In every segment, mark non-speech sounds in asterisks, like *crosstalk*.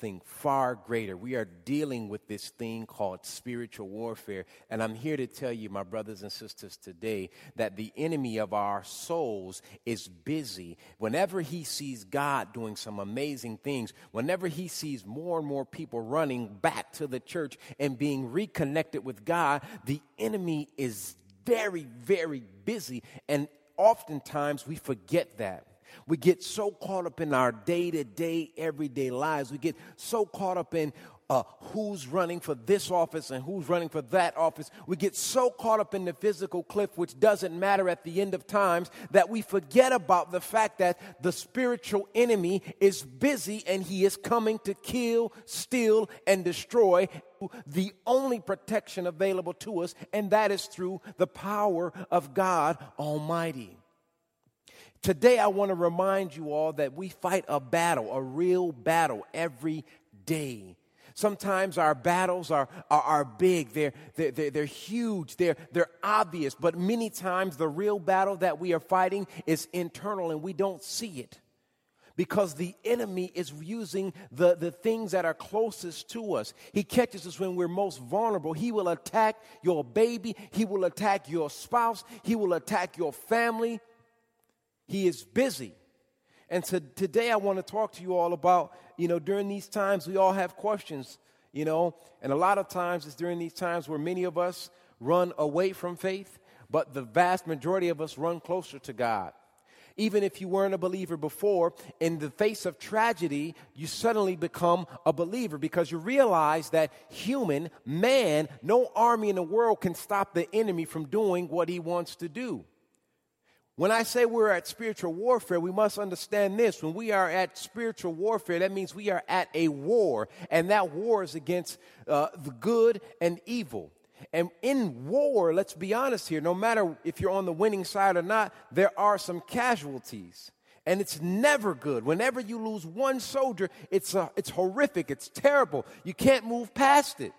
Something far greater. We are dealing with this thing called spiritual warfare. And I'm here to tell you, my brothers and sisters, today that the enemy of our souls is busy. Whenever he sees God doing some amazing things, whenever he sees more and more people running back to the church and being reconnected with God, the enemy is very, very busy. And oftentimes we forget that. We get so caught up in our day to day, everyday lives. We get so caught up in uh, who's running for this office and who's running for that office. We get so caught up in the fiscal cliff, which doesn't matter at the end of times, that we forget about the fact that the spiritual enemy is busy and he is coming to kill, steal, and destroy the only protection available to us, and that is through the power of God Almighty. Today, I want to remind you all that we fight a battle, a real battle, every day. Sometimes our battles are, are, are big, they're, they're, they're, huge, they're, they're obvious, but many times the real battle that we are fighting is internal and we don't see it because the enemy is using the, the things that are closest to us. He catches us when we're most vulnerable. He will attack your baby, he will attack your spouse, he will attack your family. He is busy. And today I want to talk to you all about, you know, during these times we all have questions, you know, and a lot of times it's during these times where many of us run away from faith, but the vast majority of us run closer to God. Even if you weren't a believer before, in the face of tragedy, you suddenly become a believer because you realize that human, man, no army in the world can stop the enemy from doing what he wants to do. When I say we're at spiritual warfare, we must understand this. When we are at spiritual warfare, that means we are at a war, and that war is against uh, the good and evil. And in war, let's be honest here, no matter if you're on the winning side or not, there are some casualties. And it's never good. Whenever you lose one soldier, it's, uh, it's horrific, it's terrible. You can't move past it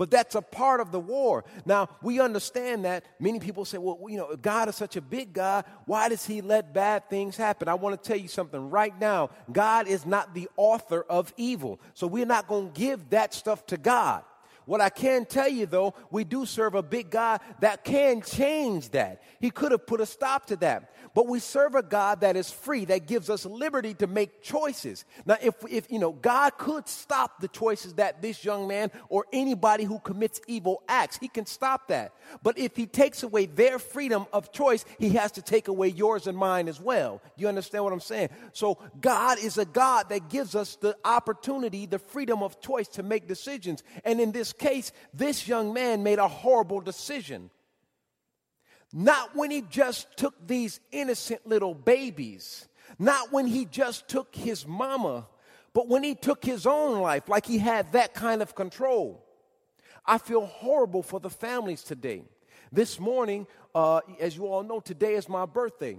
but that's a part of the war. Now, we understand that. Many people say, well, you know, God is such a big God. Why does he let bad things happen? I want to tell you something right now. God is not the author of evil. So we're not going to give that stuff to God. What I can tell you though, we do serve a big God that can change that. He could have put a stop to that. But we serve a God that is free, that gives us liberty to make choices. Now, if, if you know, God could stop the choices that this young man or anybody who commits evil acts, he can stop that. But if he takes away their freedom of choice, he has to take away yours and mine as well. You understand what I'm saying? So God is a God that gives us the opportunity, the freedom of choice to make decisions. And in this case, this young man made a horrible decision. Not when he just took these innocent little babies, not when he just took his mama, but when he took his own life, like he had that kind of control. I feel horrible for the families today. This morning, uh, as you all know, today is my birthday.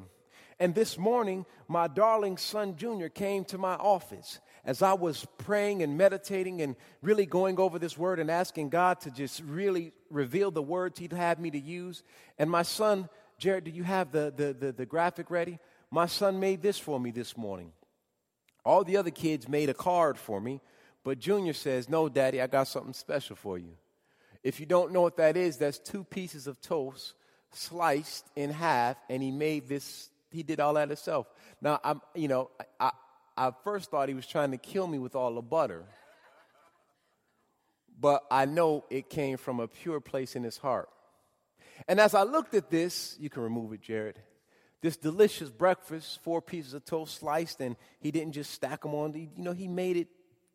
And this morning, my darling son Junior came to my office as I was praying and meditating and really going over this word and asking God to just really reveal the words He'd have me to use. And my son, Jared, do you have the, the, the, the graphic ready? My son made this for me this morning. All the other kids made a card for me, but Junior says, No, Daddy, I got something special for you. If you don't know what that is, that's two pieces of toast sliced in half, and he made this, he did all that himself. Now, I'm, you know, I, I first thought he was trying to kill me with all the butter. But I know it came from a pure place in his heart. And as I looked at this, you can remove it, Jared. this delicious breakfast, four pieces of toast sliced, and he didn't just stack them on. You know, he made it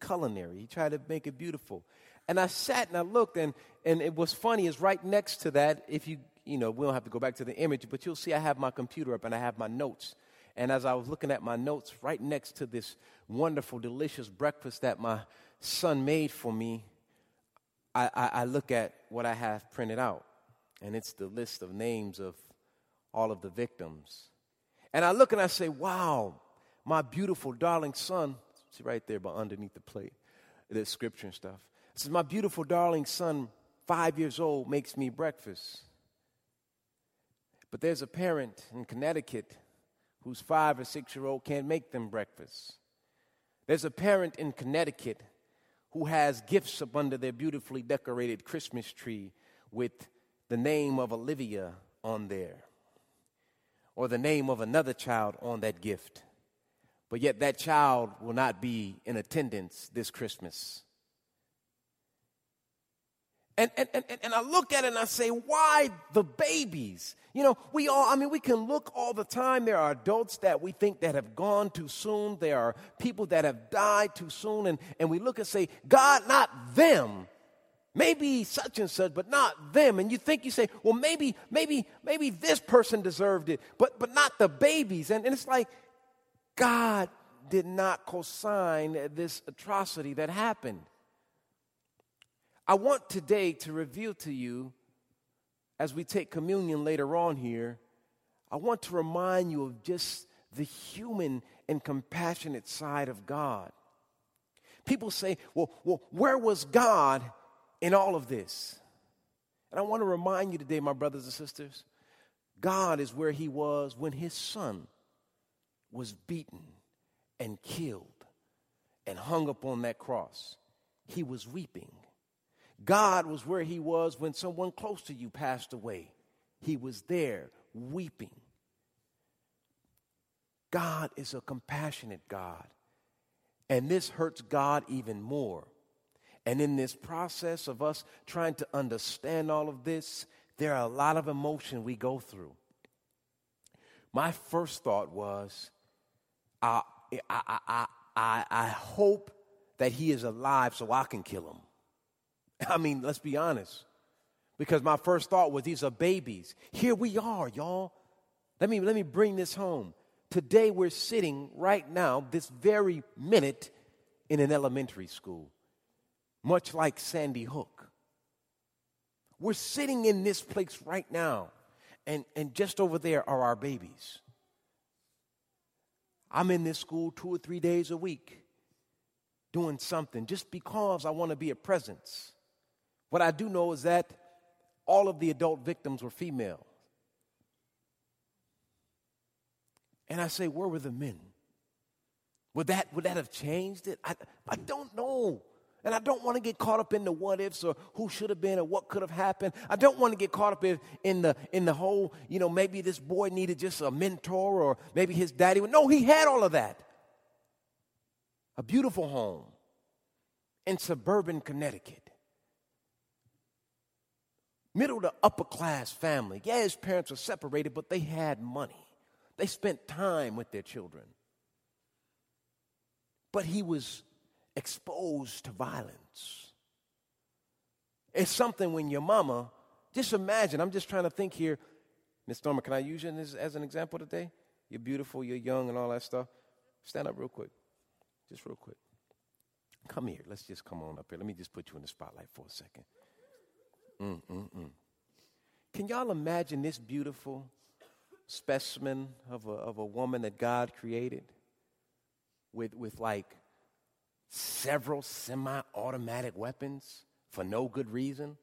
culinary. He tried to make it beautiful. And I sat and I looked, and, and it was funny, is right next to that, if you, you know, we don't have to go back to the image, but you'll see I have my computer up and I have my notes. And as I was looking at my notes, right next to this wonderful, delicious breakfast that my son made for me, I, I, I look at what I have printed out. And it's the list of names of all of the victims. And I look and I say, wow, my beautiful, darling son, see right there, but underneath the plate, the scripture and stuff. It says, my beautiful, darling son, five years old, makes me breakfast. But there's a parent in Connecticut whose five or six year old can't make them breakfast. There's a parent in Connecticut who has gifts up under their beautifully decorated Christmas tree with the name of Olivia on there or the name of another child on that gift. But yet that child will not be in attendance this Christmas. And, and, and, and I look at it and I say, why the babies? You know, we all, I mean, we can look all the time. There are adults that we think that have gone too soon. There are people that have died too soon. And, and we look and say, God, not them. Maybe such and such, but not them. And you think you say, well, maybe, maybe, maybe this person deserved it, but but not the babies. And, and it's like God did not co-sign this atrocity that happened. I want today to reveal to you, as we take communion later on here, I want to remind you of just the human and compassionate side of God. People say, well, well where was God in all of this. And I want to remind you today, my brothers and sisters, God is where He was when His Son was beaten and killed and hung up on that cross. He was weeping. God was where He was when someone close to you passed away. He was there weeping. God is a compassionate God. And this hurts God even more and in this process of us trying to understand all of this, there are a lot of emotion we go through. My first thought was, I, I, I, I, I hope that he is alive so I can kill him. *laughs* I mean, let's be honest. Because my first thought was these are babies. Here we are, y'all. Let me, let me bring this home. Today we're sitting right now, this very minute, in an elementary school much like Sandy Hook. We're sitting in this place right now, and, and just over there are our babies. I'm in this school two or three days a week doing something just because I want to be a presence. What I do know is that all of the adult victims were female. And I say, where were the men? Would that, would that have changed it? I, I don't know. And I don't want to get caught up in the what ifs or who should have been or what could have happened. I don't want to get caught up in, in, the, in the whole, you know, maybe this boy needed just a mentor or maybe his daddy. Would. No, he had all of that. A beautiful home in suburban Connecticut. Middle to upper class family. Yeah, his parents were separated, but they had money. They spent time with their children. But he was exposed to violence. It's something when your mama, just imagine, I'm just trying to think here. Miss Norma, can I use you as, as an example today? You're beautiful, you're young, and all that stuff. Stand up real quick. Just real quick. Come here. Let's just come on up here. Let me just put you in the spotlight for a second. Mm, mm, mm. Can y'all imagine this beautiful specimen of a, of a woman that God created with, with like several semi automatic weapons for no good reason?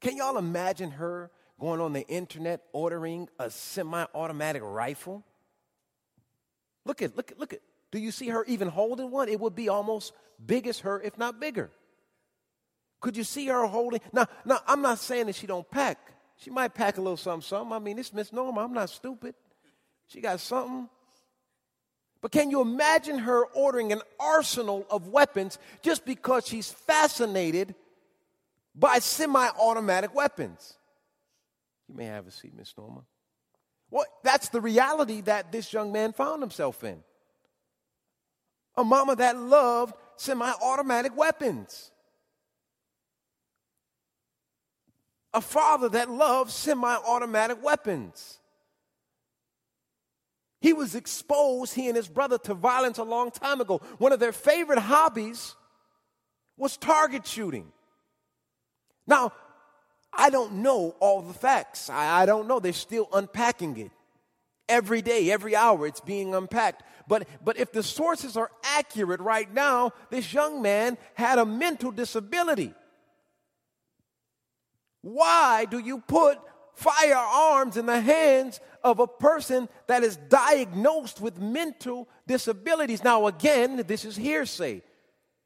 Can y'all imagine her going on the internet ordering a semi automatic rifle? Look at, look at, look at. Do you see her even holding one? It would be almost big as her, if not bigger. Could you see her holding? Now, now I'm not saying that she don't pack. She might pack a little something, something. I mean, it's Miss Norma. I'm not stupid. She got something. But can you imagine her ordering an arsenal of weapons just because she's fascinated by semi automatic weapons? You may have a seat, Miss Norma. Well, that's the reality that this young man found himself in. A mama that loved semi automatic weapons. A father that loved semi automatic weapons. He was exposed, he and his brother, to violence a long time ago. One of their favorite hobbies was target shooting. Now, I don't know all the facts. I, I, don't know. They're still unpacking it. Every day, every hour, it's being unpacked. But, but if the sources are accurate right now, this young man had a mental disability. Why do you put firearms in the hands of a person that is diagnosed with mental disabilities? Now, again, this is hearsay.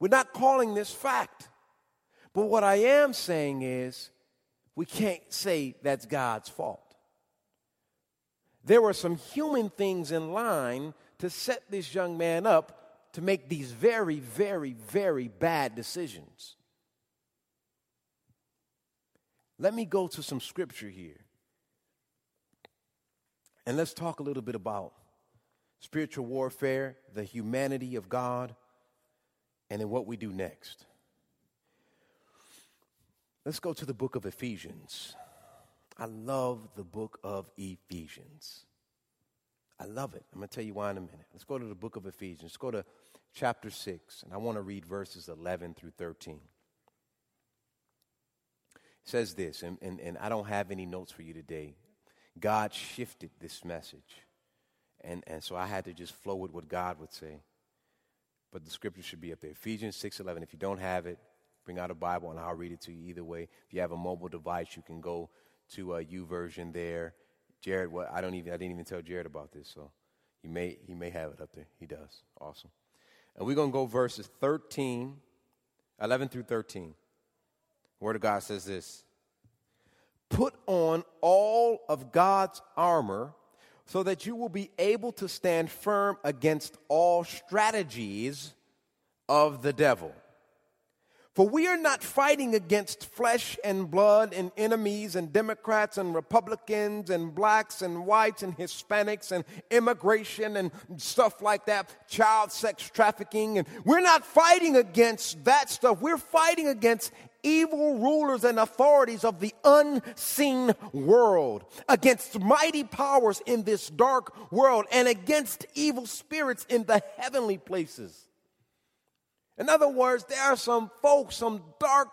We're not calling this fact. But what I am saying is, we can't say that's God's fault. There were some human things in line to set this young man up to make these very, very, very bad decisions. Let me go to some scripture here. And let's talk a little bit about spiritual warfare, the humanity of God, and then what we do next. Let's go to the book of Ephesians. I love the book of Ephesians. I love it. I'm going to tell you why in a minute. Let's go to the book of Ephesians. Let's go to chapter 6, and I want to read verses 11 through 13. Says this, and, and, and I don't have any notes for you today. God shifted this message, and, and so I had to just flow with what God would say. But the scripture should be up there. Ephesians 6:11. If you don't have it, bring out a Bible and I'll read it to you either way. If you have a mobile device, you can go to a YouVersion there. Jared, what I don't even I didn't even tell Jared about this, so he may he may have it up there. He does. Awesome. And we're gonna go verses 13, 11 through 13. Word of God says this. Put on all of God's armor so that you will be able to stand firm against all strategies of the devil. For we are not fighting against flesh and blood and enemies and Democrats and Republicans and blacks and whites and Hispanics and immigration and stuff like that, child sex trafficking. And we're not fighting against that stuff. We're fighting against evil rulers and authorities of the unseen world, against mighty powers in this dark world, and against evil spirits in the heavenly places. In other words, there are some folks, some dark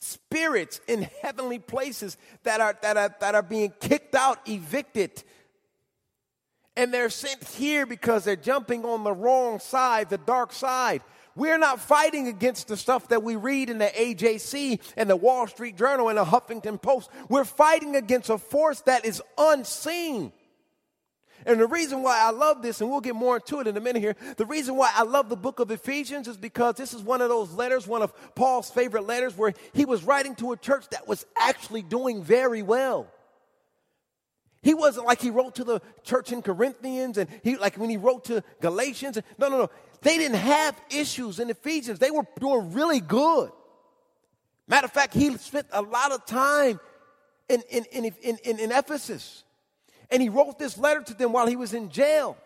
spirits in heavenly places that are, that are, that are being kicked out, evicted. And they're sent here because they're jumping on the wrong side, the dark side. We're not fighting against the stuff that we read in the AJC and the Wall Street Journal and the Huffington Post. We're fighting against a force that is unseen. And the reason why I love this, and we'll get more into it in a minute here, the reason why I love the book of Ephesians is because this is one of those letters, one of Paul's favorite letters, where he was writing to a church that was actually doing very well. He wasn't like he wrote to the church in Corinthians and he like when he wrote to Galatians. No, no, no. They didn't have issues in Ephesians. They were doing really good. Matter of fact, he spent a lot of time in, in, in, in, in Ephesus. And he wrote this letter to them while he was in jail.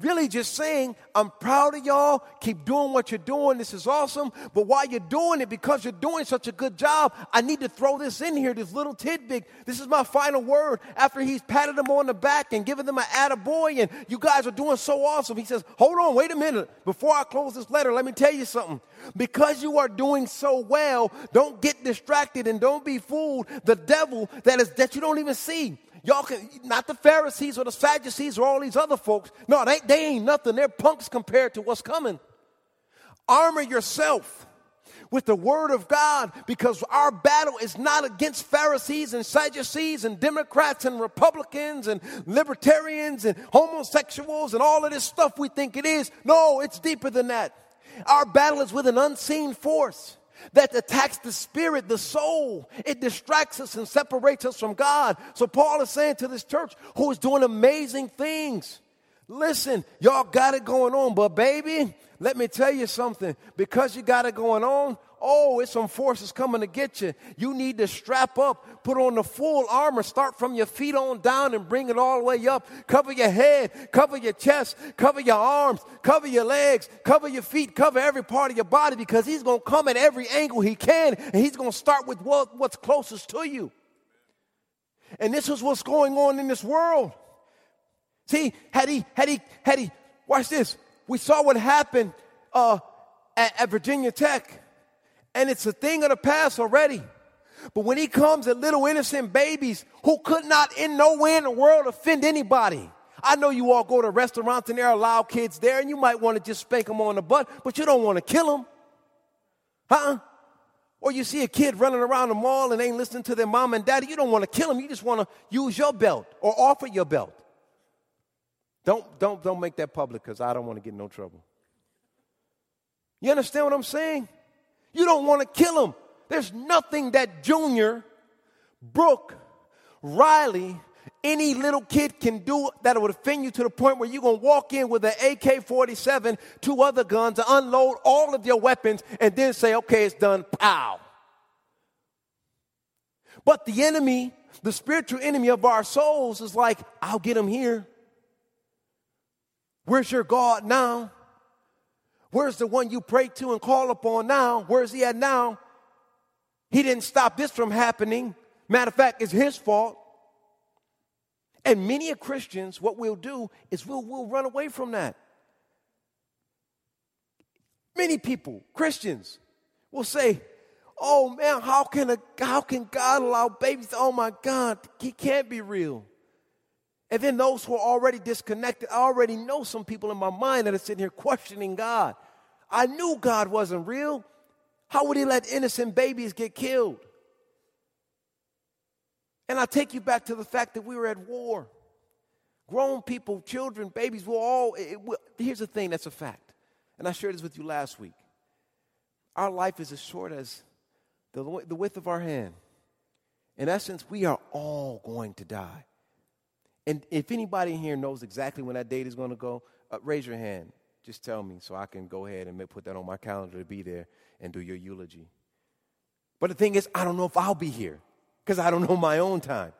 Really just saying, I'm proud of y'all. Keep doing what you're doing. This is awesome. But while you're doing it, because you're doing such a good job, I need to throw this in here, this little tidbit. This is my final word. After he's patted them on the back and given them an attaboy, and you guys are doing so awesome, he says, Hold on, wait a minute. Before I close this letter, let me tell you something. Because you are doing so well, don't get distracted and don't be fooled. The devil that is that you don't even see Y'all can, not the Pharisees or the Sadducees or all these other folks. No, they, they ain't nothing. They're punks compared to what's coming. Armor yourself with the word of God because our battle is not against Pharisees and Sadducees and Democrats and Republicans and libertarians and homosexuals and all of this stuff we think it is. No, it's deeper than that. Our battle is with an unseen force that attacks the spirit, the soul. It distracts us and separates us from God. So Paul is saying to this church who is doing amazing things. Listen, y'all got it going on, but baby, let me tell you something. Because you got it going on, oh, it's some forces coming to get you. You need to strap up, put on the full armor, start from your feet on down and bring it all the way up. Cover your head, cover your chest, cover your arms, cover your legs, cover your feet, cover every part of your body because he's going to come at every angle he can and he's going to start with what, what's closest to you. And this is what's going on in this world. See, had he, had he, had he, watch this. We saw what happened uh, at, at Virginia Tech, and it's a thing of the past already. But when he comes at little innocent babies who could not in no way in the world offend anybody. I know you all go to restaurants and there are loud kids there, and you might want to just spank them on the butt, but you don't want to kill them. Huh? Or you see a kid running around the mall and ain't listening to their mom and daddy, you don't want to kill them, you just want to use your belt or offer your belt. Don't, don't, don't make that public because I don't want to get no trouble. You understand what I'm saying? You don't want to kill him. There's nothing that Junior, Brooke, Riley, any little kid can do that would offend you to the point where you're going to walk in with an AK 47, two other guns, unload all of your weapons, and then say, okay, it's done, pow. But the enemy, the spiritual enemy of our souls, is like, I'll get him here. Where's your God now? Where's the one you pray to and call upon now? Where's he at now? He didn't stop this from happening. Matter of fact, it's his fault. And many of Christians, what we'll do is we'll, we'll run away from that. Many people, Christians, will say, Oh man, how can, a, how can God allow babies? Oh my God, he can't be real. And then those who are already disconnected, I already know some people in my mind that are sitting here questioning God. I knew God wasn't real. How would He let innocent babies get killed? And I take you back to the fact that we were at war. Grown people, children, babies, we're all. It, here's the thing that's a fact. And I shared this with you last week. Our life is as short as the, the width of our hand. In essence, we are all going to die. And if anybody here knows exactly when that date is going to go, uh, raise your hand. Just tell me so I can go ahead and put that on my calendar to be there and do your eulogy. But the thing is, I don't know if I'll be here because I don't know my own time.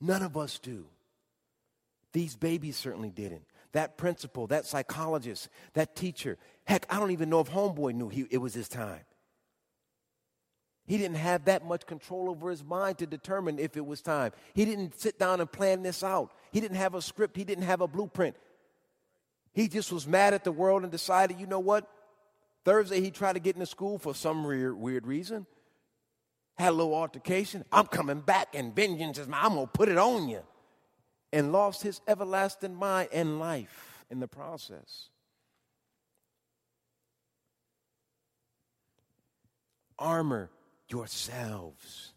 None of us do. These babies certainly didn't. That principal, that psychologist, that teacher, heck, I don't even know if Homeboy knew he, it was his time. He didn't have that much control over his mind to determine if it was time. He didn't sit down and plan this out. He didn't have a script, he didn't have a blueprint. He just was mad at the world and decided, you know what? Thursday he tried to get into school for some weird, weird reason. Had a little altercation. I'm coming back and vengeance is mine. I'm going to put it on you. And lost his everlasting mind and life in the process. Armor yourselves.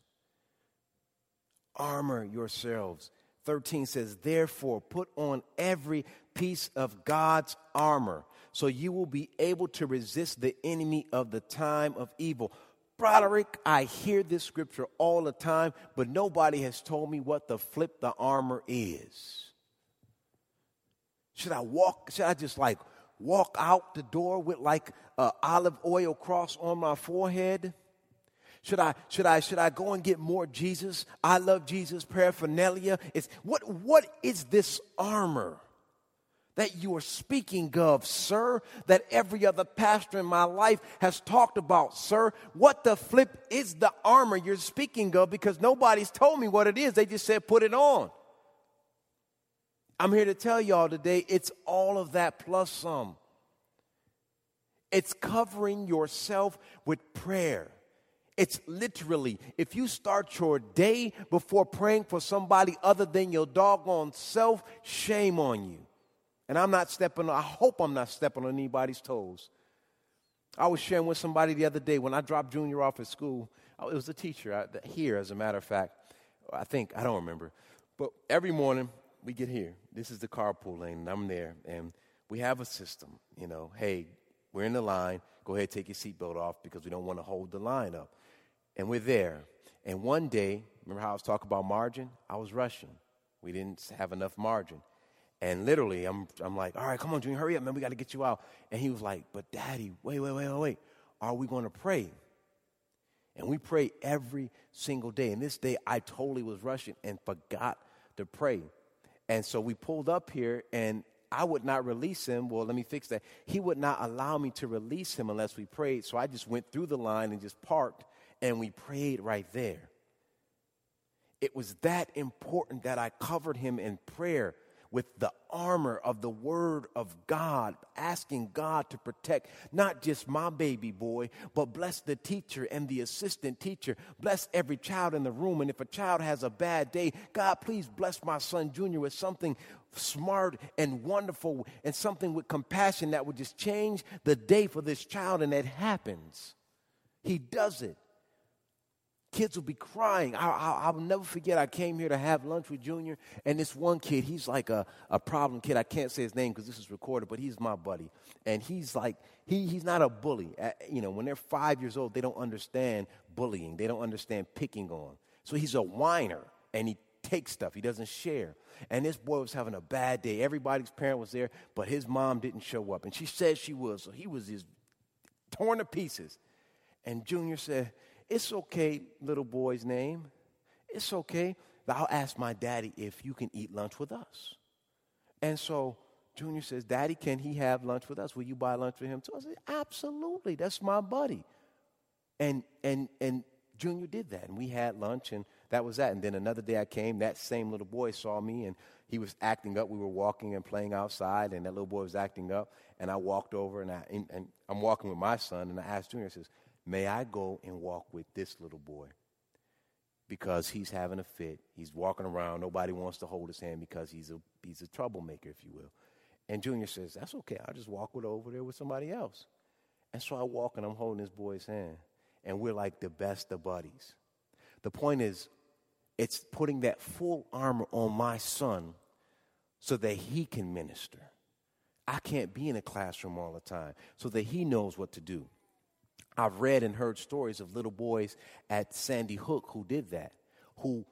Armor yourselves. 13 says, Therefore, put on every piece of God's armor so you will be able to resist the enemy of the time of evil. Broderick, I hear this scripture all the time, but nobody has told me what the flip the armor is. Should I walk? Should I just like walk out the door with like a olive oil cross on my forehead? Should I, should I, should I go and get more Jesus? I love Jesus paraphernalia. It's, what, what is this armor that you are speaking of, sir? That every other pastor in my life has talked about, sir? What the flip is the armor you're speaking of? Because nobody's told me what it is. They just said put it on. I'm here to tell y'all today it's all of that plus some. It's covering yourself with prayer. It's literally, if you start your day before praying for somebody other than your doggone self, shame on you. And I'm not stepping, I hope I'm not stepping on anybody's toes. I was sharing with somebody the other day when I dropped Junior off at school. Oh, it was a teacher uh, here, as a matter of fact. I think, I don't remember. But every morning we get here. This is the carpool lane, and I'm there. And we have a system, you know, hey, we're in the line. Go ahead, take your seatbelt off because we don't want to hold the line up and we're there. And one day, remember how I was talking about margin? I was rushing. We didn't have enough margin. And literally, I'm, I'm like, all right, come on, Junior, hurry up, man. We got to get you out. And he was like, but daddy, wait, wait, wait, wait, wait. Are we going to pray? And we pray every single day. And this day, I totally was rushing and forgot to pray. And so we pulled up here, and I would not release him. Well, let me fix that. He would not allow me to release him unless we prayed. So I just went through the line and just parked, and we prayed right there. It was that important that I covered him in prayer with the armor of the Word of God, asking God to protect not just my baby boy, but bless the teacher and the assistant teacher. Bless every child in the room. And if a child has a bad day, God, please bless my son Junior with something smart and wonderful and something with compassion that would just change the day for this child. And it happens. He does it. Kids will be crying. I, will never forget, I came here to have lunch with Junior, and this one kid, he's like a, a problem kid. I can't say his name because this is recorded, but he's my buddy. And he's like, he, he's not a bully. you know, when they're five years old, they don't understand bullying, they don't understand picking on. So he's a whiner, and he takes stuff, he doesn't share. And this boy was having a bad day. Everybody's parent was there, but his mom didn't show up. And she said she was, so he was just torn to pieces. And Junior said, it's okay, little boy's name. It's okay. I'll ask my daddy if you can eat lunch with us. And so Junior says, Daddy, can he have lunch with us? Will you buy lunch for him too? I said, Absolutely. That's my buddy. And and and Junior did that. And we had lunch and that was that. And then another day I came, that same little boy saw me and he was acting up. We were walking and playing outside, and that little boy was acting up. And I walked over and I and, and I'm walking with my son, and I asked Junior, I says, May I go and walk with this little boy? Because he's having a fit. He's walking around. Nobody wants to hold his hand because he's a, he's a troublemaker, if you will. And Junior says, That's okay. I'll just walk with over there with somebody else. And so I walk and I'm holding this boy's hand. And we're like the best of buddies. The point is, it's putting that full armor on my son so that he can minister. I can't be in a classroom all the time so that he knows what to do. I've read and heard stories of little boys at Sandy Hook who did that, who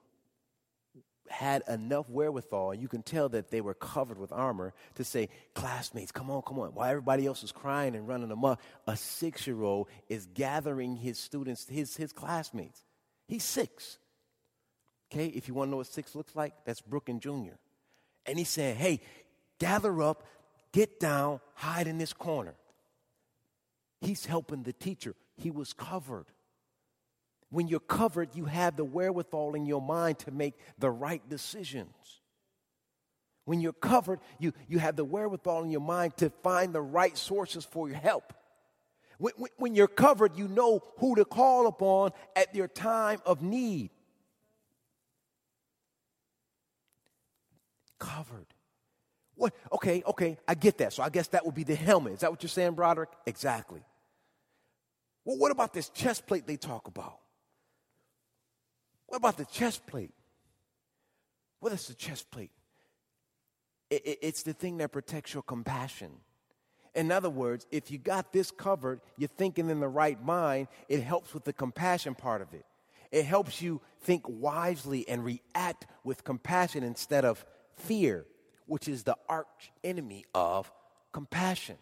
had enough wherewithal, and you can tell that they were covered with armor to say, Classmates, come on, come on. While everybody else is crying and running amok, a six year old is gathering his students, his, his classmates. He's six. Okay, if you want to know what six looks like, that's Brooke and Junior. And he's saying, Hey, gather up, get down, hide in this corner. He's helping the teacher. He was covered. When you're covered, you have the wherewithal in your mind to make the right decisions. When you're covered, you, you have the wherewithal in your mind to find the right sources for your help. When, when, when you're covered, you know who to call upon at your time of need. Covered. What? Okay, okay, I get that. So I guess that would be the helmet. Is that what you're saying, Broderick? Exactly. Well, what about this chest plate they talk about? What about the chest plate? What is the chest plate? It, it, it's the thing that protects your compassion. In other words, if you got this covered, you're thinking in the right mind, it helps with the compassion part of it. It helps you think wisely and react with compassion instead of fear, which is the arch enemy of compassion.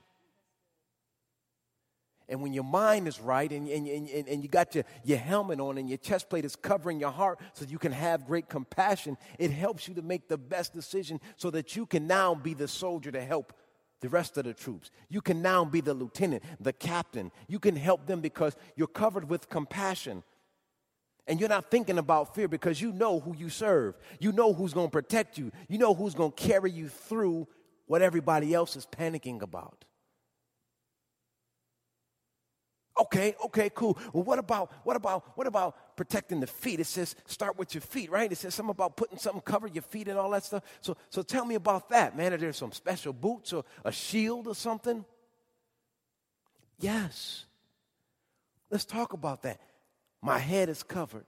And when your mind is right and, and, and, and you got your, your helmet on and your chest plate is covering your heart so you can have great compassion, it helps you to make the best decision so that you can now be the soldier to help the rest of the troops. You can now be the lieutenant, the captain. You can help them because you're covered with compassion. And you're not thinking about fear because you know who you serve. You know who's going to protect you. You know who's going to carry you through what everybody else is panicking about. Okay, okay, cool. Well, what about what about what about protecting the feet? It says start with your feet, right? It says something about putting something cover your feet and all that stuff. So so tell me about that, man. Are there some special boots or a shield or something? Yes. Let's talk about that. My head is covered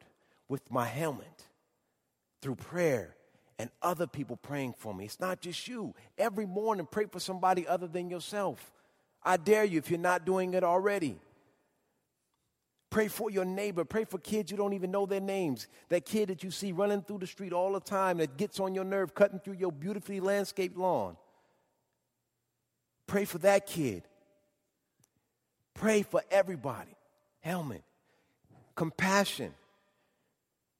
with my helmet through prayer and other people praying for me. It's not just you. Every morning, pray for somebody other than yourself. I dare you if you're not doing it already. Pray for your neighbor. Pray for kids you don't even know their names. That kid that you see running through the street all the time that gets on your nerve, cutting through your beautifully landscaped lawn. Pray for that kid. Pray for everybody. Helmet. Compassion.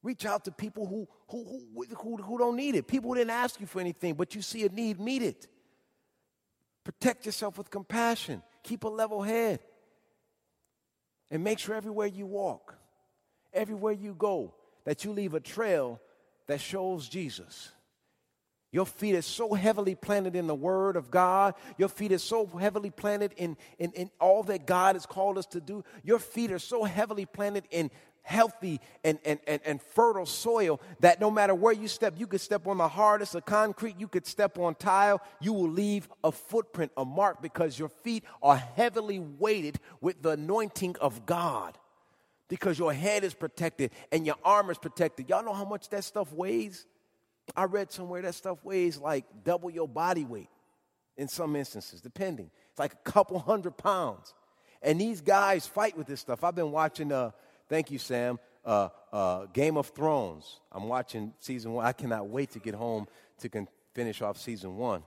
Reach out to people who, who, who, who, don't need it. People who didn't ask you for anything, but you see a need, meet it. Protect yourself with compassion. Keep a level head. And make sure everywhere you walk, everywhere you go, that you leave a trail that shows Jesus. Your feet are so heavily planted in the Word of God. Your feet are so heavily planted in, in, in all that God has called us to do. Your feet are so heavily planted in healthy and, and, and, and fertile soil that no matter where you step, you could step on the hardest of concrete, you could step on tile, you will leave a footprint, a mark, because your feet are heavily weighted with the anointing of God. Because your head is protected and your arm is protected. Y'all know how much that stuff weighs? I read somewhere that stuff weighs like double your body weight in some instances, depending. It's like a couple hundred pounds. And these guys fight with this stuff. I've been watching uh, Thank you, Sam. Uh, uh, Game of Thrones. I'm watching season one. I cannot wait to get home to con- finish off season one.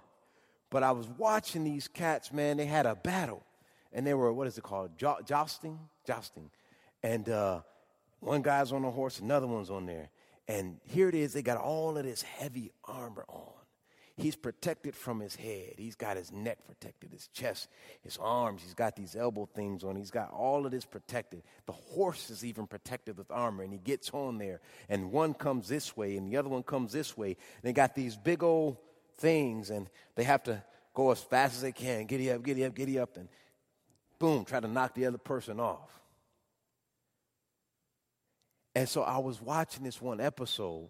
But I was watching these cats, man. They had a battle, and they were what is it called? Jo- jousting, jousting. And uh, one guy's on a horse, another one's on there. And here it is. They got all of this heavy armor on. He's protected from his head. He's got his neck protected, his chest, his arms. He's got these elbow things on. He's got all of this protected. The horse is even protected with armor, and he gets on there. And one comes this way, and the other one comes this way. they got these big old things, and they have to go as fast as they can. Giddy up, giddy up, giddy up, and boom, try to knock the other person off. And so I was watching this one episode,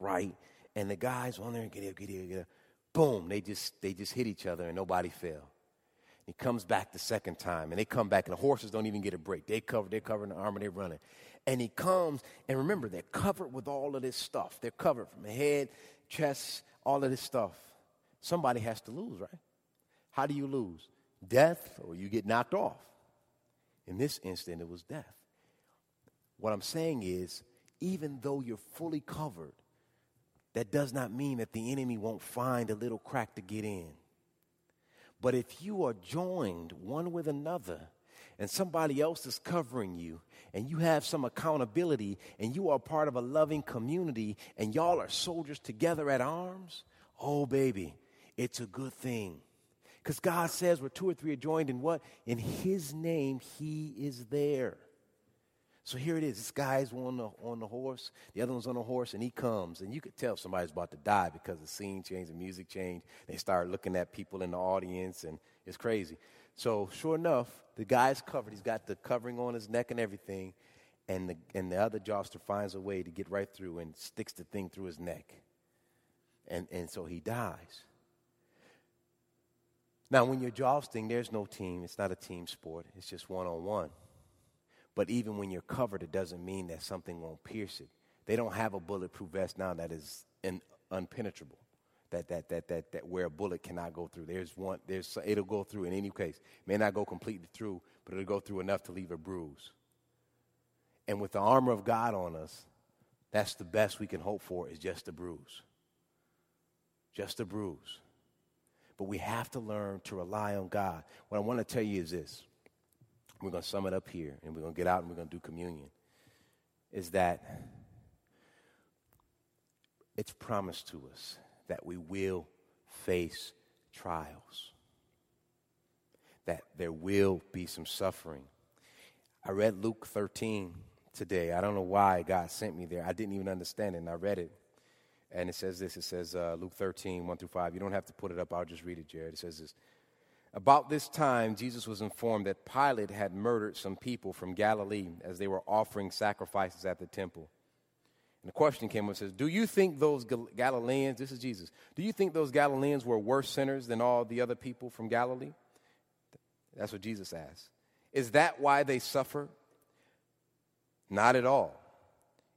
right? And the guys on there, get up, get up, get up. Boom, they just they just hit each other and nobody fell. He comes back the second time, and they come back, and the horses don't even get a break. They cover, they're covering the armor, they're running. And he comes, and remember, they're covered with all of this stuff. They're covered from head, chest, all of this stuff. Somebody has to lose, right? How do you lose? Death, or you get knocked off. In this instant, it was death. What I'm saying is, even though you're fully covered, that does not mean that the enemy won't find a little crack to get in. But if you are joined one with another, and somebody else is covering you, and you have some accountability, and you are part of a loving community, and y'all are soldiers together at arms, oh, baby, it's a good thing. Because God says where two or three are joined in what? In His name, He is there. So here it is. This guy's on the, on the horse, the other one's on the horse, and he comes. And you could tell somebody's about to die because the scene changed, the music changed. They start looking at people in the audience, and it's crazy. So, sure enough, the guy's covered. He's got the covering on his neck and everything. And the, and the other jouster finds a way to get right through and sticks the thing through his neck. And, and so he dies. Now, when you're jousting, there's no team. It's not a team sport, it's just one on one. But even when you're covered, it doesn't mean that something won't pierce it. They don't have a bulletproof vest now that is in, unpenetrable. That, that, that, that, that where a bullet cannot go through. There's one, there's, it'll go through in any case. May not go completely through, but it'll go through enough to leave a bruise. And with the armor of God on us, that's the best we can hope for is just a bruise. Just a bruise. But we have to learn to rely on God. What I want to tell you is this we're going to sum it up here and we're going to get out and we're going to do communion, is that it's promised to us that we will face trials, that there will be some suffering. I read Luke 13 today. I don't know why God sent me there. I didn't even understand it, and I read it. And it says this it says uh, Luke 13, 1 through 5. You don't have to put it up, I'll just read it, Jared. It says this about this time, Jesus was informed that Pilate had murdered some people from Galilee as they were offering sacrifices at the temple. And the question came up and says, Do you think those Galileans, this is Jesus, do you think those Galileans were worse sinners than all the other people from Galilee? That's what Jesus asked. Is that why they suffer? Not at all.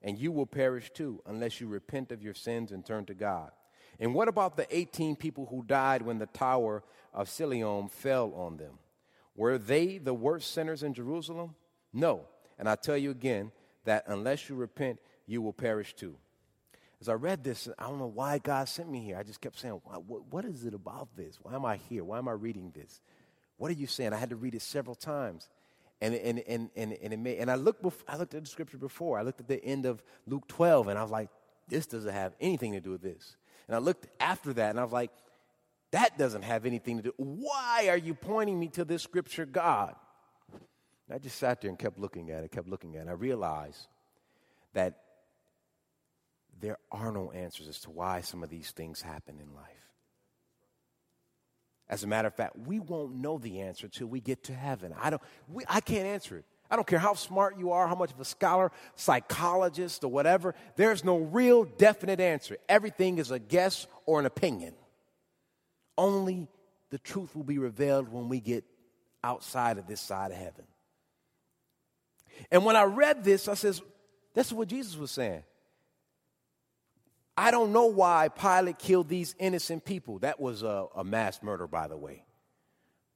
And you will perish too unless you repent of your sins and turn to God. And what about the 18 people who died when the tower of Siloam fell on them? Were they the worst sinners in Jerusalem? No. And I tell you again that unless you repent, you will perish too. As I read this, I don't know why God sent me here. I just kept saying, what, is it about this? Why am I here? Why am I reading this? What are you saying? I had to read it several times. And, and, and, and, and, it made, and I, looked before, I looked at the scripture before. I looked at the end of Luke 12, and I was like, this doesn't have anything to do with this. And I looked after that, and I was like, that doesn't have anything to do. Why are you pointing me to this scripture, God? And I just sat there and kept looking at it, kept looking at it. I realized that there are no answers as to why some of these things happen in life. As a matter of fact, we won't know the answer till we get to heaven. I don't we, I can't answer it. I don't care how smart you are, how much of a scholar, psychologist, or whatever. There's no real definite answer. Everything is a guess or an opinion. Only the truth will be revealed when we get outside of this side of heaven. And when I read this, I says, that's what Jesus was saying. I don't know why Pilate killed these innocent people. That was a, a mass murder, by the way.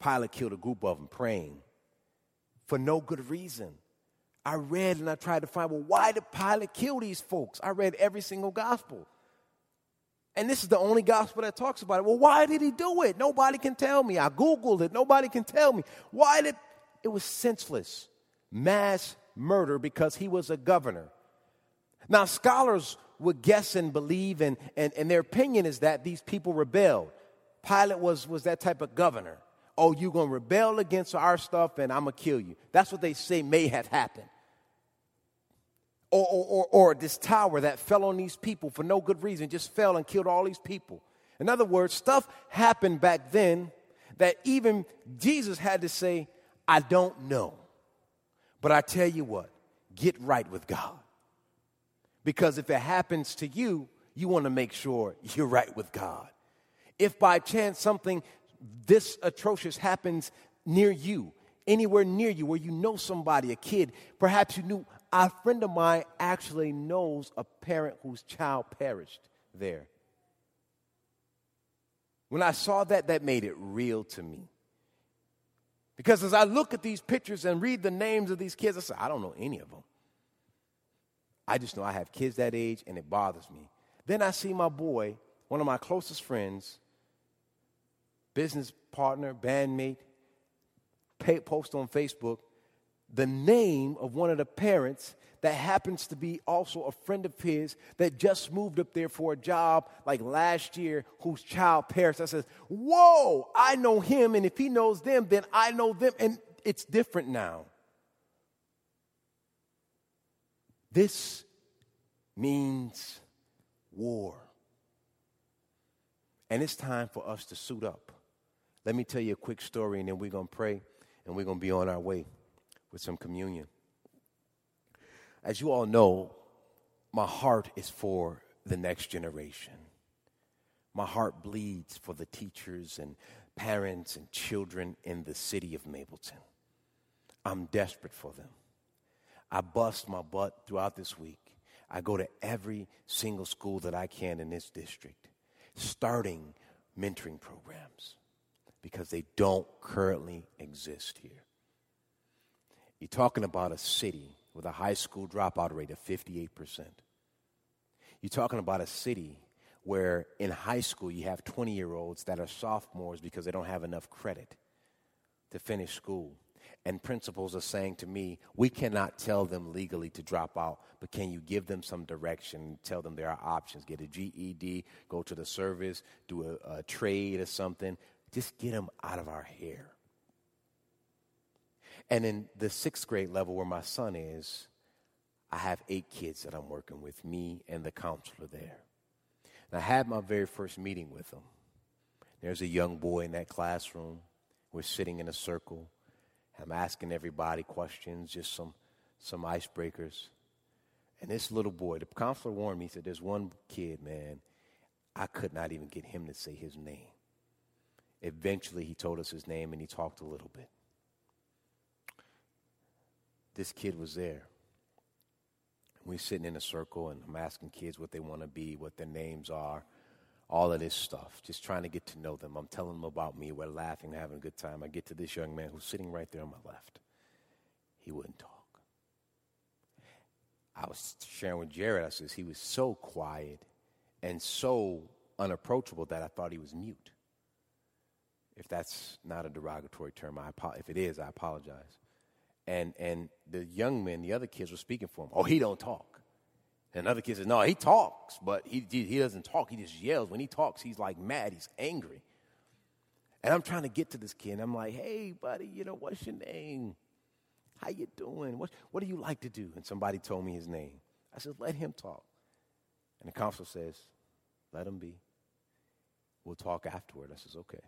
Pilate killed a group of them praying for no good reason. I read and I tried to find, well, why did Pilate kill these folks? I read every single gospel. And this is the only gospel that talks about it. Well, why did he do it? Nobody can tell me. I Googled it. Nobody can tell me. Why did it was senseless mass murder because he was a governor. Now, scholars would guess and believe, and, and, and their opinion is that these people rebelled. Pilate was, was that type of governor. Oh, you're going to rebel against our stuff, and I'm going to kill you. That's what they say may have happened. Or, or, or, or this tower that fell on these people for no good reason, just fell and killed all these people. In other words, stuff happened back then that even Jesus had to say, I don't know. But I tell you what, get right with God. Because if it happens to you, you want to make sure you're right with God. If by chance something this atrocious happens near you, anywhere near you where you know somebody, a kid, perhaps you knew a friend of mine actually knows a parent whose child perished there. When I saw that, that made it real to me. Because as I look at these pictures and read the names of these kids, I say, I don't know any of them. I just know I have kids that age and it bothers me. Then I see my boy, one of my closest friends, business partner, bandmate, pay, post on Facebook the name of one of the parents that happens to be also a friend of his that just moved up there for a job like last year whose child perished. I says, Whoa, I know him, and if he knows them, then I know them, and it's different now. This means war. And it's time for us to suit up. Let me tell you a quick story, and then we're going to pray and we're going to be on our way with some communion. As you all know, my heart is for the next generation. My heart bleeds for the teachers and parents and children in the city of Mableton. I'm desperate for them. I bust my butt throughout this week. I go to every single school that I can in this district, starting mentoring programs because they don't currently exist here. You're talking about a city with a high school dropout rate of 58%. You're talking about a city where in high school you have 20 year olds that are sophomores because they don't have enough credit to finish school. And principals are saying to me, we cannot tell them legally to drop out, but can you give them some direction? Tell them there are options. Get a GED, go to the service, do a, a trade or something. Just get them out of our hair. And in the sixth grade level, where my son is, I have eight kids that I'm working with, me and the counselor there. And I had my very first meeting with them. There's a young boy in that classroom. We're sitting in a circle. I'm asking everybody questions, just some, some icebreakers. And this little boy, the counselor warned me, he said, There's one kid, man, I could not even get him to say his name. Eventually, he told us his name and he talked a little bit this kid was there. We're sitting in a circle, and I'm asking kids what they want to be, what their names are, all of this stuff, just trying to get to know them. I'm telling them about me. We're laughing, having a good time. I get to this young man who's sitting right there on my left. He wouldn't talk. I was sharing with Jared, I says, he was so quiet and so unapproachable that I thought he was mute. If that's not a derogatory term, I if it is, I apologize. And and the young men, the other kids were speaking for him. Oh, he don't talk. And other kids said, no, he talks, but he, he doesn't talk. He just yells. When he talks, he's like mad. He's angry. And I'm trying to get to this kid. I'm like, hey, buddy, you know, what's your name? How you doing? What, what do you like to do? And somebody told me his name. I said, let him talk. And the counselor says, let him be. We'll talk afterward. I says, okay.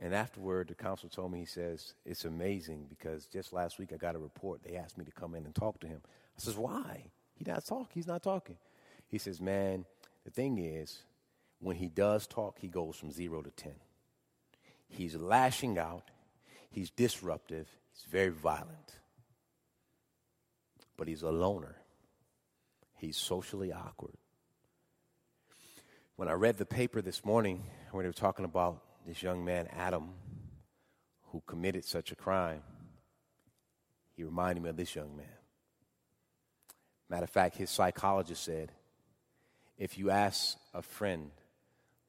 And afterward, the counselor told me, he says, it's amazing because just last week I got a report. They asked me to come in and talk to him. I says, why? He not talk. He's not talking. He says, man, the thing is, when he does talk, he goes from zero to 10. He's lashing out. He's disruptive. He's very violent. But he's a loner. He's socially awkward. When I read the paper this morning, when they were talking about this young man, Adam, who committed such a crime, he reminded me of this young man. Matter of fact, his psychologist said if you ask a friend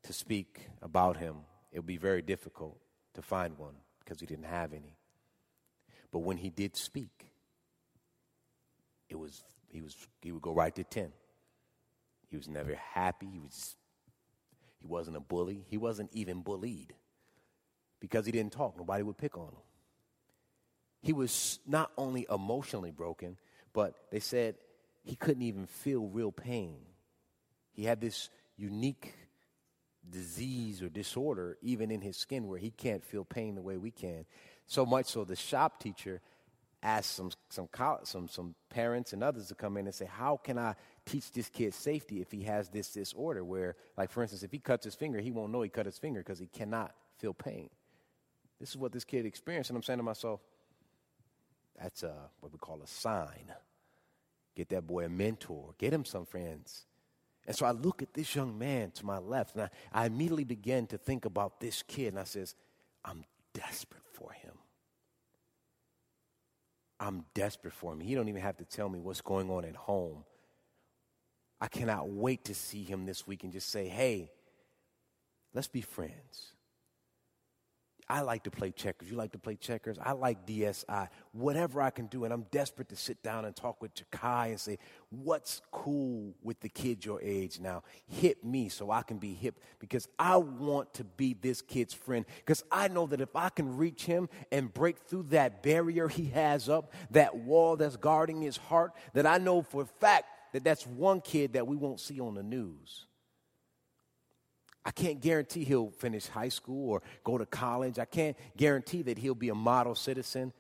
to speak about him, it would be very difficult to find one because he didn't have any. But when he did speak, it was he was he would go right to 10. He was never happy. He was he wasn't a bully. He wasn't even bullied because he didn't talk. Nobody would pick on him. He was not only emotionally broken, but they said he couldn't even feel real pain. He had this unique disease or disorder even in his skin where he can't feel pain the way we can. So much so the shop teacher asked some some some some parents and others to come in and say, "How can I teach this kid safety if he has this disorder where like for instance, if he cuts his finger, he won't know he cut his finger because he cannot feel pain." This is what this kid experienced and I'm saying to myself, that's a, what we call a sign. Get that boy a mentor, get him some friends and so I look at this young man to my left, and I, I immediately begin to think about this kid, and I says, I'm desperate for him. I'm desperate for him. He don't even have to tell me what's going on at home. I cannot wait to see him this week and just say, hey, let's be friends. I like to play checkers. You like to play checkers? I like DSI. Whatever I can do. And I'm desperate to sit down and talk with Jakai and say, what's cool with the kids your age now? Hit me so I can be hip because I want to be this kid's friend. Because I know that if I can reach him and break through that barrier he has up, that wall that's guarding his heart, that I know for a fact that that's one kid that we won't see on the news. I can't guarantee he'll finish high school or go to college. I can't guarantee that he'll be a model citizen.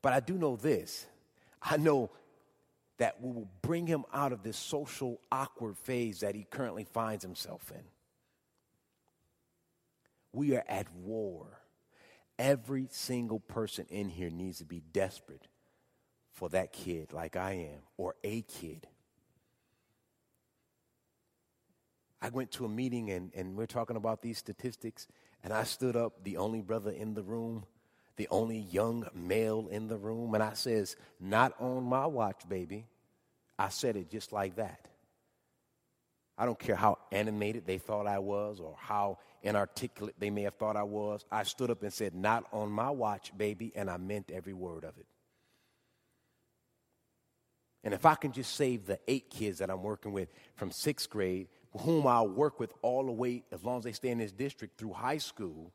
But I do know this I know that we will bring him out of this social awkward phase that he currently finds himself in. We are at war. Every single person in here needs to be desperate for that kid, like I am, or a kid. I went to a meeting and, and we're talking about these statistics, and I stood up, the only brother in the room, the only young male in the room, and I says, Not on my watch, baby. I said it just like that. I don't care how animated they thought I was or how inarticulate they may have thought I was. I stood up and said, Not on my watch, baby, and I meant every word of it. And if I can just save the eight kids that I'm working with from sixth grade whom I'll work with all the way, as long as they stay in this district, through high school,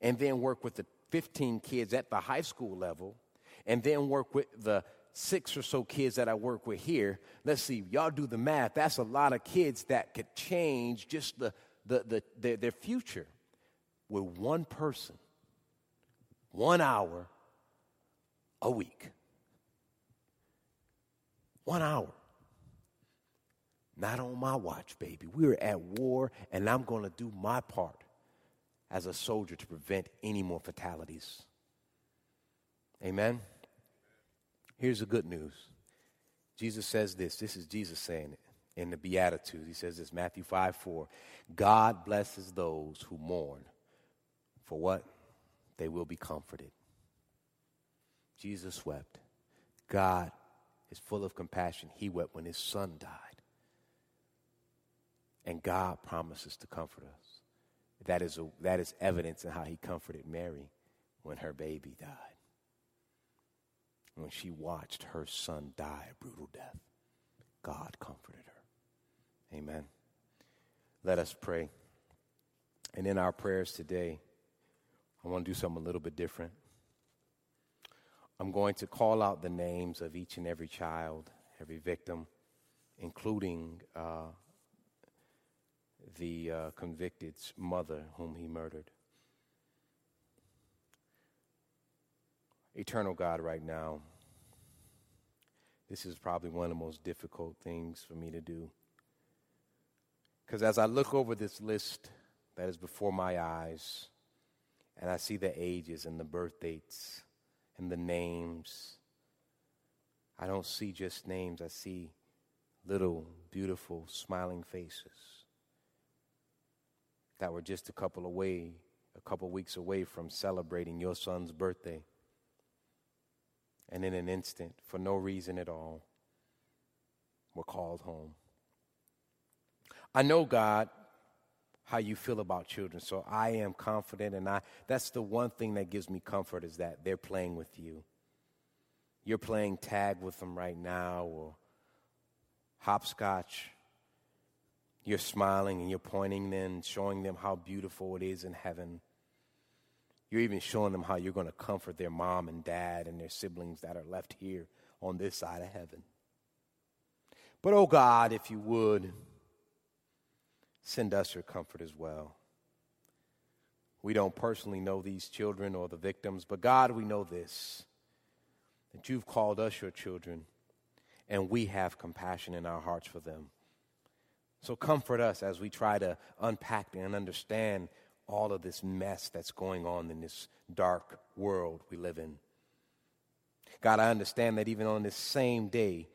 and then work with the 15 kids at the high school level, and then work with the six or so kids that I work with here. Let's see, y'all do the math. That's a lot of kids that could change just the, the, the, their, their future with one person, one hour a week. One hour. Not on my watch, baby. We're at war, and I'm going to do my part as a soldier to prevent any more fatalities. Amen? Here's the good news Jesus says this. This is Jesus saying it in the Beatitudes. He says this Matthew 5 4. God blesses those who mourn. For what? They will be comforted. Jesus wept. God is full of compassion. He wept when his son died. And God promises to comfort us. That is, a, that is evidence in how he comforted Mary when her baby died. When she watched her son die a brutal death, God comforted her. Amen. Let us pray. And in our prayers today, I want to do something a little bit different. I'm going to call out the names of each and every child, every victim, including uh, the uh, convicted's mother whom he murdered. Eternal God, right now, this is probably one of the most difficult things for me to do. Because as I look over this list that is before my eyes, and I see the ages and the birth dates and the names, I don't see just names, I see little, beautiful, smiling faces that were just a couple away, a couple weeks away from celebrating your son's birthday. And in an instant, for no reason at all, were called home. I know, God, how you feel about children, so I am confident, and I that's the one thing that gives me comfort is that they're playing with you. You're playing tag with them right now, or hopscotch. You're smiling and you're pointing them, showing them how beautiful it is in heaven. You're even showing them how you're going to comfort their mom and dad and their siblings that are left here on this side of heaven. But, oh God, if you would, send us your comfort as well. We don't personally know these children or the victims, but God, we know this that you've called us your children, and we have compassion in our hearts for them. So comfort us as we try to unpack and understand all of this mess that's going on in this dark world we live in. God, I understand that even on this same day,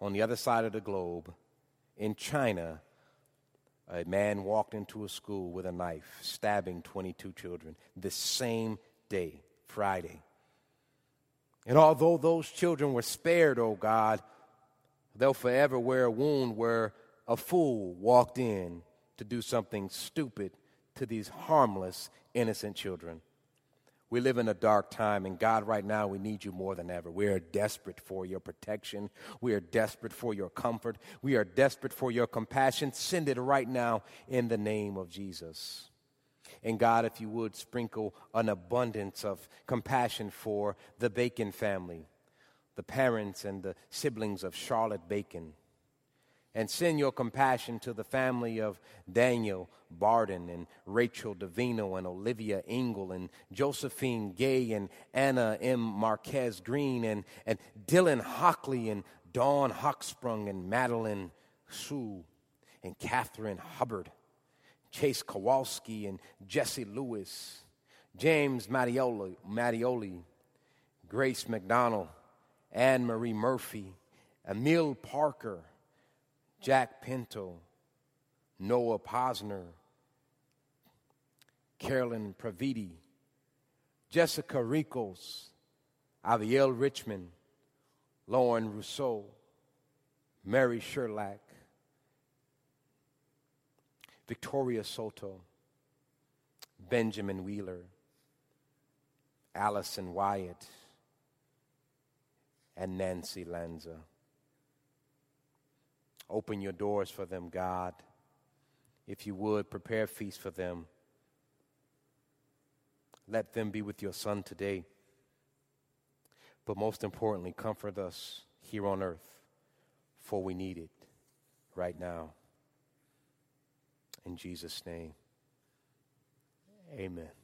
on the other side of the globe, in China, a man walked into a school with a knife, stabbing 22 children. The same day, Friday. And although those children were spared, oh God, they'll forever wear a wound where a fool walked in to do something stupid to these harmless, innocent children. We live in a dark time, and God, right now, we need you more than ever. We are desperate for your protection. We are desperate for your comfort. We are desperate for your compassion. Send it right now in the name of Jesus. And God, if you would, sprinkle an abundance of compassion for the Bacon family, the parents and the siblings of Charlotte Bacon and send your compassion to the family of Daniel Barden and Rachel D'Avino and Olivia Engel and Josephine Gay and Anna M. Marquez-Greene and, and Dylan Hockley and Dawn Hochsprung and Madeleine Hsu and Catherine Hubbard, Chase Kowalski and Jesse Lewis, James Mattioli, Mattioli Grace McDonnell, Anne Marie Murphy, Emil Parker, Jack Pinto, Noah Pozner, Caroline Previdi, Jessica Rekos, Avielle Richman, Lauren Rousseau, Mary Sherlach, Victoria Soto, Benjamin Wheeler, Allison Wyatt, and Nancy Lanza. Open your doors for them, God. If you would, prepare a feast for them. Let them be with your son today. But most importantly, comfort us here on earth, for we need it right now. In Jesus' name, amen.